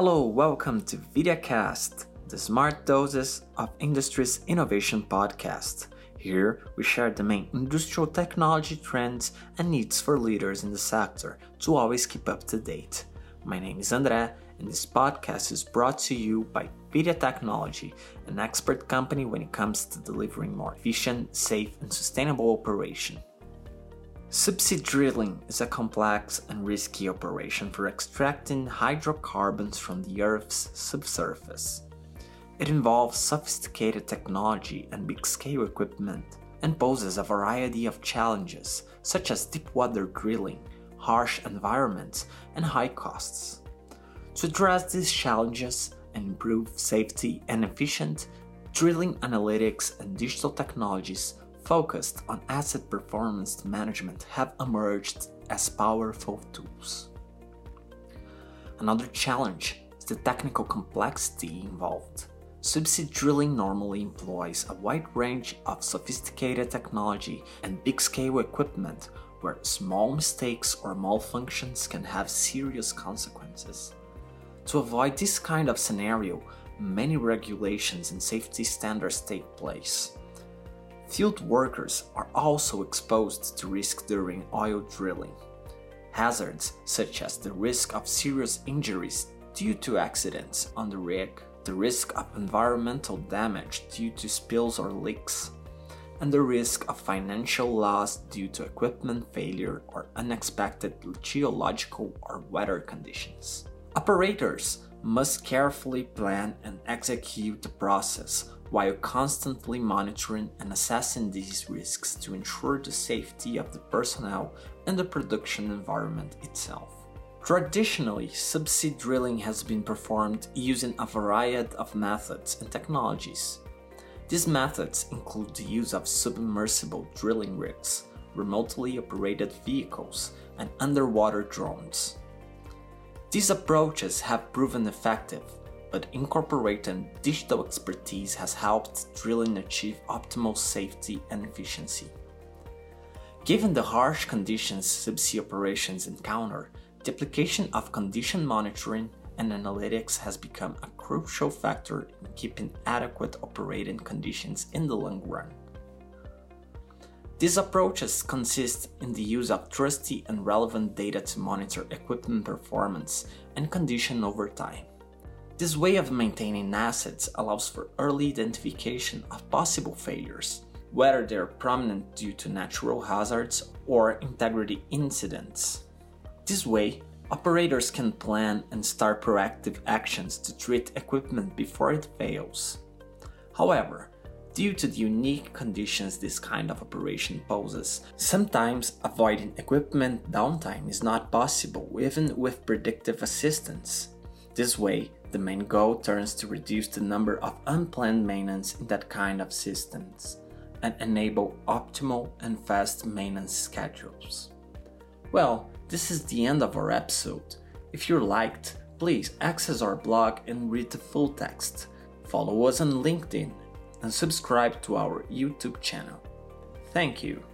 Hello, welcome to VidyaCast, the smart doses of industry's innovation podcast. Here, we share the main industrial technology trends and needs for leaders in the sector to always keep up to date. My name is André, and this podcast is brought to you by Vidya Technology, an expert company when it comes to delivering more efficient, safe, and sustainable operation. Subsea drilling is a complex and risky operation for extracting hydrocarbons from the Earth's subsurface. It involves sophisticated technology and big scale equipment and poses a variety of challenges, such as deep water drilling, harsh environments, and high costs. To address these challenges and improve safety and efficient, drilling analytics and digital technologies focused on asset performance management have emerged as powerful tools. Another challenge is the technical complexity involved. Subsea drilling normally employs a wide range of sophisticated technology and big scale equipment where small mistakes or malfunctions can have serious consequences. To avoid this kind of scenario, many regulations and safety standards take place. Field workers are also exposed to risk during oil drilling. Hazards such as the risk of serious injuries due to accidents on the rig, the risk of environmental damage due to spills or leaks, and the risk of financial loss due to equipment failure or unexpected geological or weather conditions. Operators must carefully plan and execute the process while constantly monitoring and assessing these risks to ensure the safety of the personnel and the production environment itself. Traditionally, subsea drilling has been performed using a variety of methods and technologies. These methods include the use of submersible drilling rigs, remotely operated vehicles, and underwater drones. These approaches have proven effective but incorporating digital expertise has helped drilling achieve optimal safety and efficiency. Given the harsh conditions subsea operations encounter, the application of condition monitoring and analytics has become a crucial factor in keeping adequate operating conditions in the long run. These approaches consist in the use of trusty and relevant data to monitor equipment performance and condition over time. This way of maintaining assets allows for early identification of possible failures, whether they are prominent due to natural hazards or integrity incidents. This way, operators can plan and start proactive actions to treat equipment before it fails. However, due to the unique conditions this kind of operation poses, sometimes avoiding equipment downtime is not possible even with predictive assistance. This way, the main goal turns to reduce the number of unplanned maintenance in that kind of systems and enable optimal and fast maintenance schedules. Well, this is the end of our episode. If you liked, please access our blog and read the full text. Follow us on LinkedIn and subscribe to our YouTube channel. Thank you.